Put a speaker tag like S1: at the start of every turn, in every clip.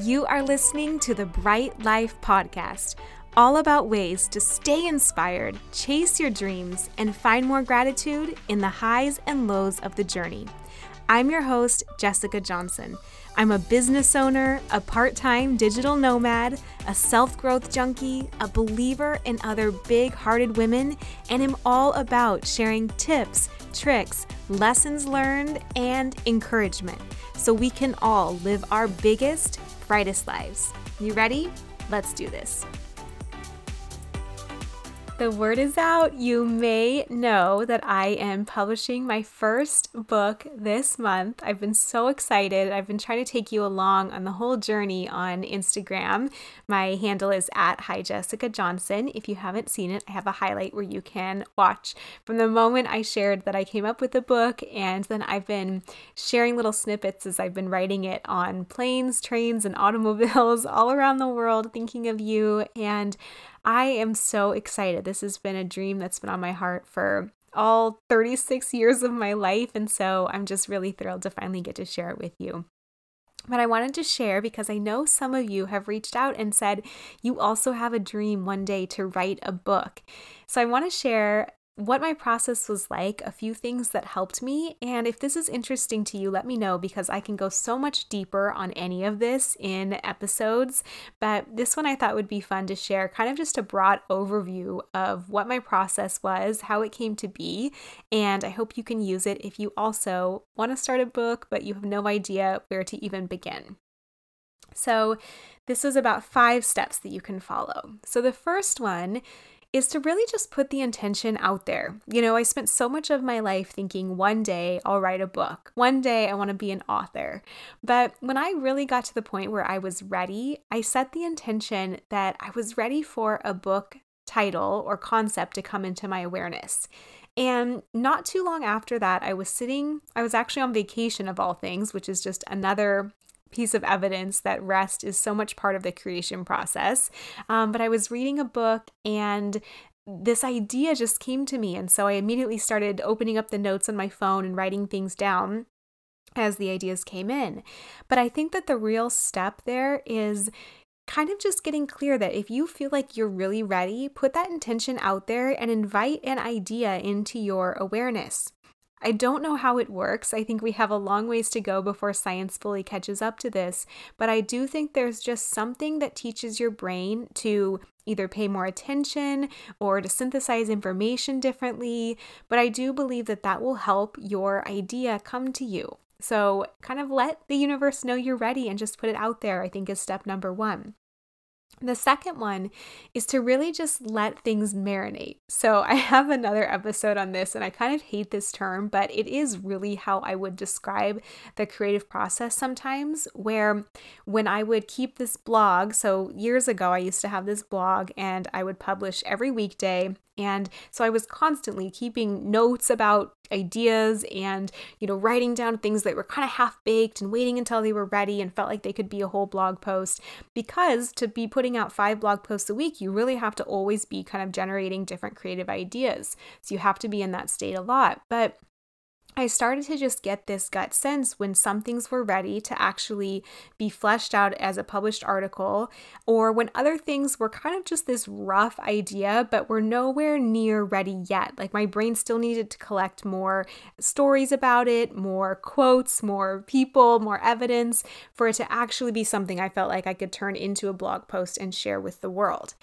S1: You are listening to the Bright Life Podcast, all about ways to stay inspired, chase your dreams, and find more gratitude in the highs and lows of the journey. I'm your host, Jessica Johnson. I'm a business owner, a part time digital nomad, a self growth junkie, a believer in other big hearted women, and am all about sharing tips, tricks, lessons learned, and encouragement so we can all live our biggest, brightest lives. You ready? Let's do this. The word is out. You may know that I am publishing my first book this month. I've been so excited. I've been trying to take you along on the whole journey on Instagram. My handle is at Hi Jessica Johnson. If you haven't seen it, I have a highlight where you can watch from the moment I shared that I came up with the book, and then I've been sharing little snippets as I've been writing it on planes, trains, and automobiles all around the world, thinking of you. And I am so excited. This has been a dream that's been on my heart for all 36 years of my life. And so I'm just really thrilled to finally get to share it with you. But I wanted to share because I know some of you have reached out and said you also have a dream one day to write a book. So I want to share what my process was like, a few things that helped me. And if this is interesting to you, let me know because I can go so much deeper on any of this in episodes. But this one I thought would be fun to share kind of just a broad overview of what my process was, how it came to be. And I hope you can use it if you also want to start a book, but you have no idea where to even begin. So, this is about five steps that you can follow. So, the first one is to really just put the intention out there. You know, I spent so much of my life thinking one day I'll write a book, one day I want to be an author. But when I really got to the point where I was ready, I set the intention that I was ready for a book title or concept to come into my awareness. And not too long after that, I was sitting, I was actually on vacation of all things, which is just another piece of evidence that rest is so much part of the creation process. Um, but I was reading a book and this idea just came to me. And so I immediately started opening up the notes on my phone and writing things down as the ideas came in. But I think that the real step there is kind of just getting clear that if you feel like you're really ready, put that intention out there and invite an idea into your awareness. I don't know how it works. I think we have a long ways to go before science fully catches up to this, but I do think there's just something that teaches your brain to either pay more attention or to synthesize information differently. But I do believe that that will help your idea come to you. So, kind of let the universe know you're ready and just put it out there, I think is step number one. The second one is to really just let things marinate. So, I have another episode on this, and I kind of hate this term, but it is really how I would describe the creative process sometimes. Where when I would keep this blog, so years ago, I used to have this blog and I would publish every weekday and so I was constantly keeping notes about ideas and, you know, writing down things that were kind of half baked and waiting until they were ready and felt like they could be a whole blog post. Because to be putting out five blog posts a week, you really have to always be kind of generating different creative ideas. So you have to be in that state a lot. But I started to just get this gut sense when some things were ready to actually be fleshed out as a published article, or when other things were kind of just this rough idea, but were nowhere near ready yet. Like my brain still needed to collect more stories about it, more quotes, more people, more evidence for it to actually be something I felt like I could turn into a blog post and share with the world.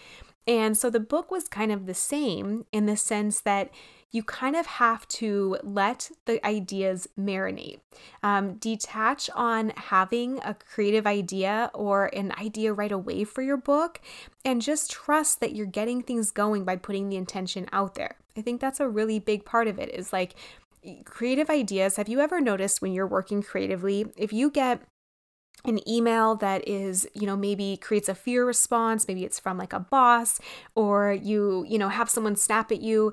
S1: And so the book was kind of the same in the sense that you kind of have to let the ideas marinate. Um, detach on having a creative idea or an idea right away for your book, and just trust that you're getting things going by putting the intention out there. I think that's a really big part of it is like creative ideas. Have you ever noticed when you're working creatively, if you get an email that is you know maybe creates a fear response maybe it's from like a boss or you you know have someone snap at you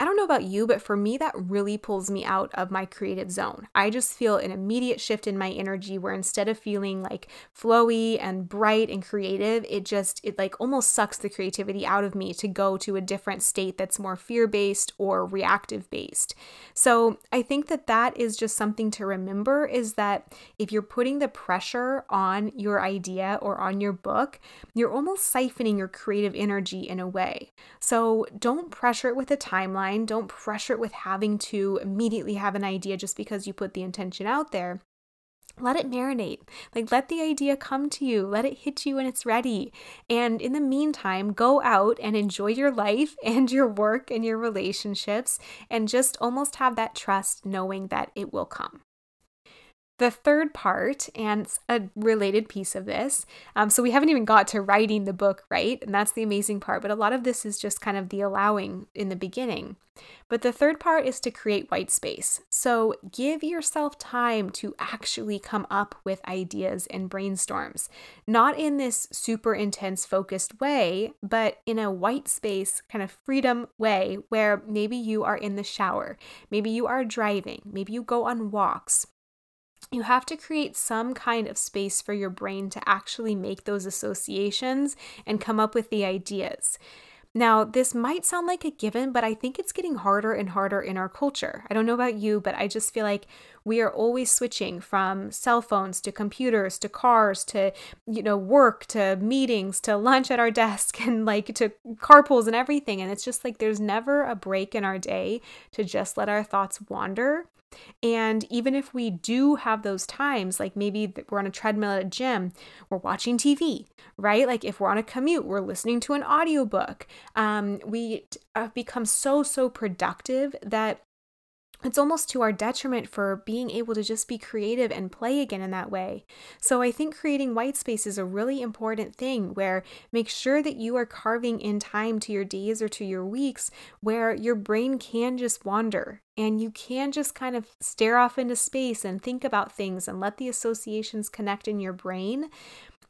S1: I don't know about you, but for me, that really pulls me out of my creative zone. I just feel an immediate shift in my energy where instead of feeling like flowy and bright and creative, it just, it like almost sucks the creativity out of me to go to a different state that's more fear based or reactive based. So I think that that is just something to remember is that if you're putting the pressure on your idea or on your book, you're almost siphoning your creative energy in a way. So don't pressure it with a timeline mind. Don't pressure it with having to immediately have an idea just because you put the intention out there. Let it marinate. Like, let the idea come to you. Let it hit you when it's ready. And in the meantime, go out and enjoy your life and your work and your relationships and just almost have that trust knowing that it will come. The third part, and it's a related piece of this, um, so we haven't even got to writing the book, right? And that's the amazing part, but a lot of this is just kind of the allowing in the beginning. But the third part is to create white space. So give yourself time to actually come up with ideas and brainstorms, not in this super intense, focused way, but in a white space, kind of freedom way where maybe you are in the shower, maybe you are driving, maybe you go on walks you have to create some kind of space for your brain to actually make those associations and come up with the ideas. Now, this might sound like a given, but I think it's getting harder and harder in our culture. I don't know about you, but I just feel like we are always switching from cell phones to computers to cars to, you know, work to meetings to lunch at our desk and like to carpools and everything. And it's just like there's never a break in our day to just let our thoughts wander and even if we do have those times, like maybe we're on a treadmill at a gym, we're watching TV, right? Like if we're on a commute, we're listening to an audiobook. Um, we have become so, so productive that it's almost to our detriment for being able to just be creative and play again in that way. So I think creating white space is a really important thing where make sure that you are carving in time to your days or to your weeks where your brain can just wander and you can just kind of stare off into space and think about things and let the associations connect in your brain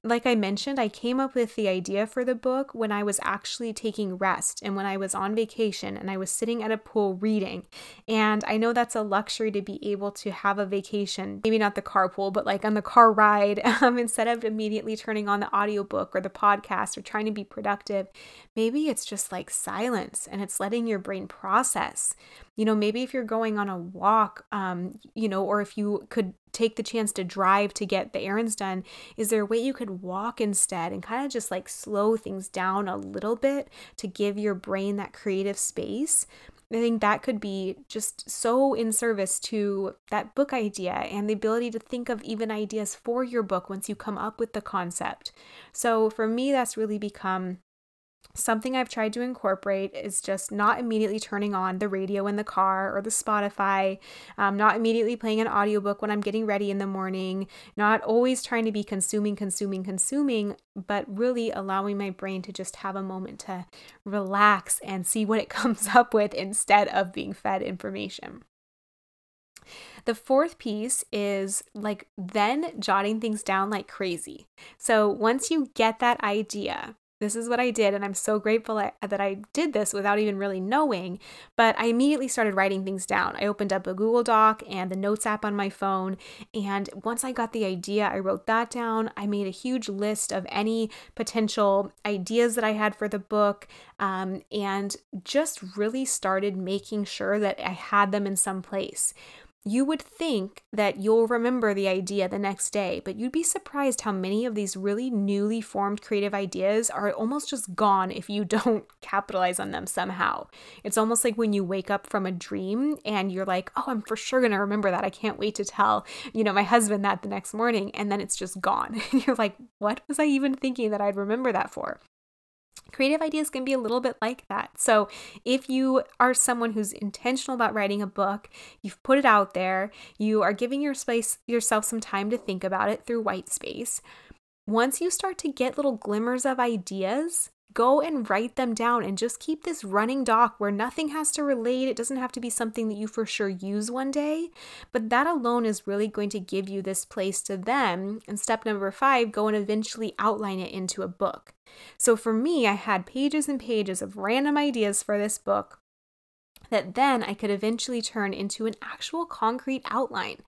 S1: like I mentioned, I came up with the idea for the book when I was actually taking rest and when I was on vacation and I was sitting at a pool reading. And I know that's a luxury to be able to have a vacation, maybe not the carpool, but like on the car ride, um, instead of immediately turning on the audiobook or the podcast or trying to be productive. Maybe it's just like silence and it's letting your brain process. You know, maybe if you're going on a walk, um, you know, or if you could take the chance to drive to get the errands done, is there a way you could walk instead and kind of just like slow things down a little bit to give your brain that creative space? I think that could be just so in service to that book idea and the ability to think of even ideas for your book once you come up with the concept. So for me, that's really become Something I've tried to incorporate is just not immediately turning on the radio in the car or the Spotify, um, not immediately playing an audiobook when I'm getting ready in the morning, not always trying to be consuming, consuming, consuming, but really allowing my brain to just have a moment to relax and see what it comes up with instead of being fed information. The fourth piece is like then jotting things down like crazy. So once you get that idea, this is what I did. And I'm so grateful that I did this without even really knowing. But I immediately started writing things down. I opened up a Google Doc and the Notes app on my phone. And once I got the idea, I wrote that down. I made a huge list of any potential ideas that I had for the book um, and just really started making sure that I had them in some place. You would think that you'll remember the idea the next day, but you'd be surprised how many of these really newly formed creative ideas are almost just gone if you don't capitalize on them somehow. It's almost like when you wake up from a dream and you're like, oh, I'm for sure gonna remember that. I can't wait to tell, you know, my husband that the next morning. And then it's just gone. And you're like, what was I even thinking that I'd remember that for? Creative ideas can be a little bit like that. So, if you are someone who's intentional about writing a book, you've put it out there, you are giving your space yourself some time to think about it through white space. Once you start to get little glimmers of ideas, go and write them down and just keep this running doc where nothing has to relate. It doesn't have to be something that you for sure use one day, but that alone is really going to give you this place to then, and step number five, go and eventually outline it into a book. So for me, I had pages and pages of random ideas for this book that then I could eventually turn into an actual concrete outline.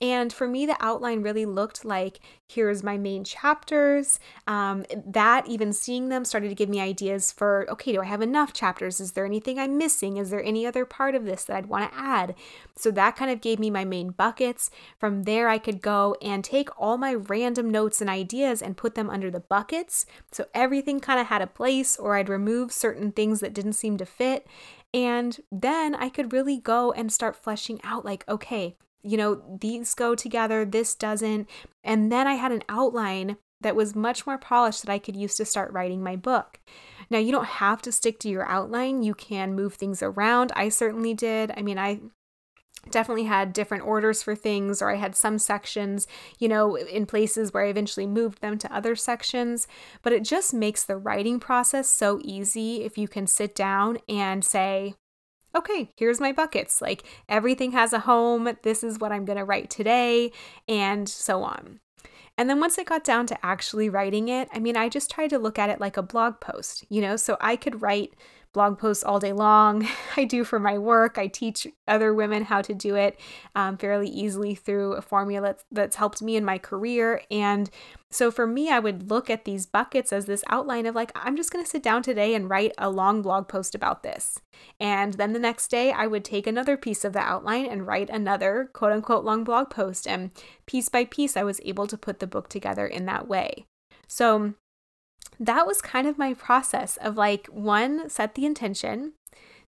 S1: And for me, the outline really looked like here's my main chapters. Um, that even seeing them started to give me ideas for okay, do I have enough chapters? Is there anything I'm missing? Is there any other part of this that I'd want to add? So that kind of gave me my main buckets. From there, I could go and take all my random notes and ideas and put them under the buckets. So everything kind of had a place, or I'd remove certain things that didn't seem to fit. And then I could really go and start fleshing out like, okay, you know, these go together, this doesn't. And then I had an outline that was much more polished that I could use to start writing my book. Now, you don't have to stick to your outline, you can move things around. I certainly did. I mean, I definitely had different orders for things, or I had some sections, you know, in places where I eventually moved them to other sections. But it just makes the writing process so easy if you can sit down and say, okay, here's my buckets. Like everything has a home. This is what I'm going to write today, and so on. And then once it got down to actually writing it, I mean, I just tried to look at it like a blog post, you know? So I could write blog posts all day long. I do for my work. I teach other women how to do it um, fairly easily through a formula that's helped me in my career. And so for me, I would look at these buckets as this outline of like, I'm just going to sit down today and write a long blog post about this. And then the next day, I would take another piece of the outline and write another quote unquote long blog post. And piece by piece, I was able to put the book together in that way. So that was kind of my process of like one, set the intention,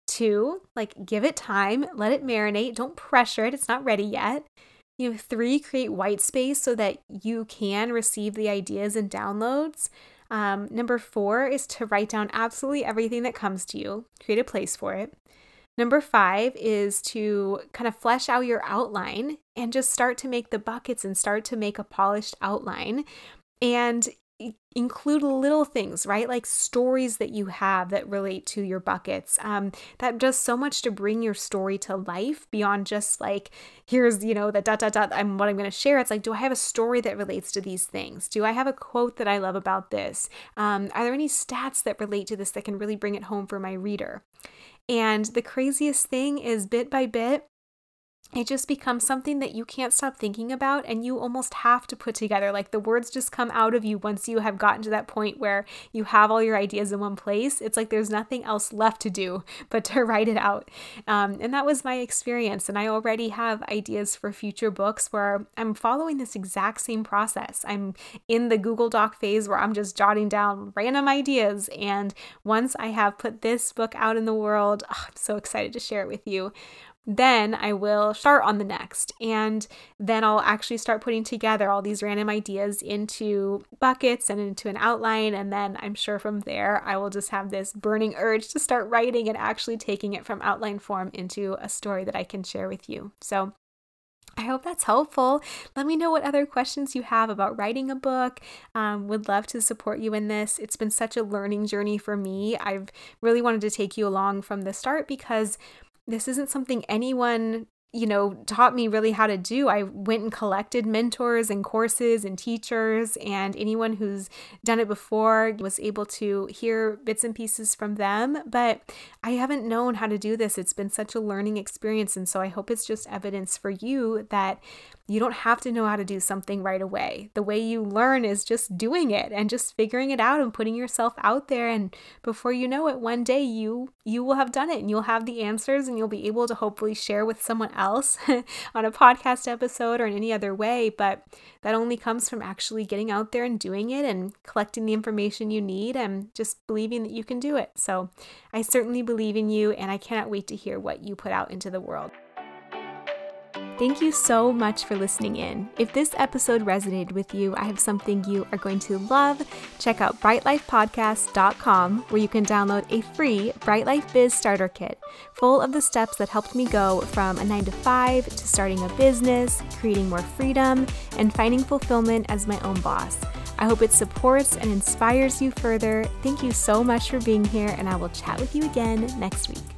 S1: two, like give it time, let it marinate, don't pressure it, it's not ready yet. You know, three, create white space so that you can receive the ideas and downloads. Um, number four is to write down absolutely everything that comes to you, create a place for it. Number five is to kind of flesh out your outline and just start to make the buckets and start to make a polished outline. And include little things, right? Like stories that you have that relate to your buckets. Um, that does so much to bring your story to life beyond just like, here's, you know, the dot, dot, dot, I'm what I'm going to share. It's like, do I have a story that relates to these things? Do I have a quote that I love about this? Um, are there any stats that relate to this that can really bring it home for my reader? And the craziest thing is bit by bit, it just becomes something that you can't stop thinking about and you almost have to put together. Like the words just come out of you once you have gotten to that point where you have all your ideas in one place. It's like there's nothing else left to do but to write it out. Um, and that was my experience. And I already have ideas for future books where I'm following this exact same process. I'm in the Google Doc phase where I'm just jotting down random ideas. And once I have put this book out in the world, oh, I'm so excited to share it with you then I will start on the next. And then I'll actually start putting together all these random ideas into buckets and into an outline. And then I'm sure from there, I will just have this burning urge to start writing and actually taking it from outline form into a story that I can share with you. So I hope that's helpful. Let me know what other questions you have about writing a book. Um, would love to support you in this. It's been such a learning journey for me. I've really wanted to take you along from the start because this isn't something anyone you know, taught me really how to do. I went and collected mentors and courses and teachers, and anyone who's done it before was able to hear bits and pieces from them. But I haven't known how to do this. It's been such a learning experience. And so I hope it's just evidence for you that you don't have to know how to do something right away. The way you learn is just doing it and just figuring it out and putting yourself out there and before you know it one day you you will have done it and you'll have the answers and you'll be able to hopefully share with someone else on a podcast episode or in any other way, but that only comes from actually getting out there and doing it and collecting the information you need and just believing that you can do it. So, I certainly believe in you and I cannot wait to hear what you put out into the world. Thank you so much for listening in. If this episode resonated with you, I have something you are going to love. Check out brightlifepodcast.com where you can download a free Bright Life Biz Starter Kit full of the steps that helped me go from a 9 to 5 to starting a business, creating more freedom, and finding fulfillment as my own boss. I hope it supports and inspires you further. Thank you so much for being here, and I will chat with you again next week.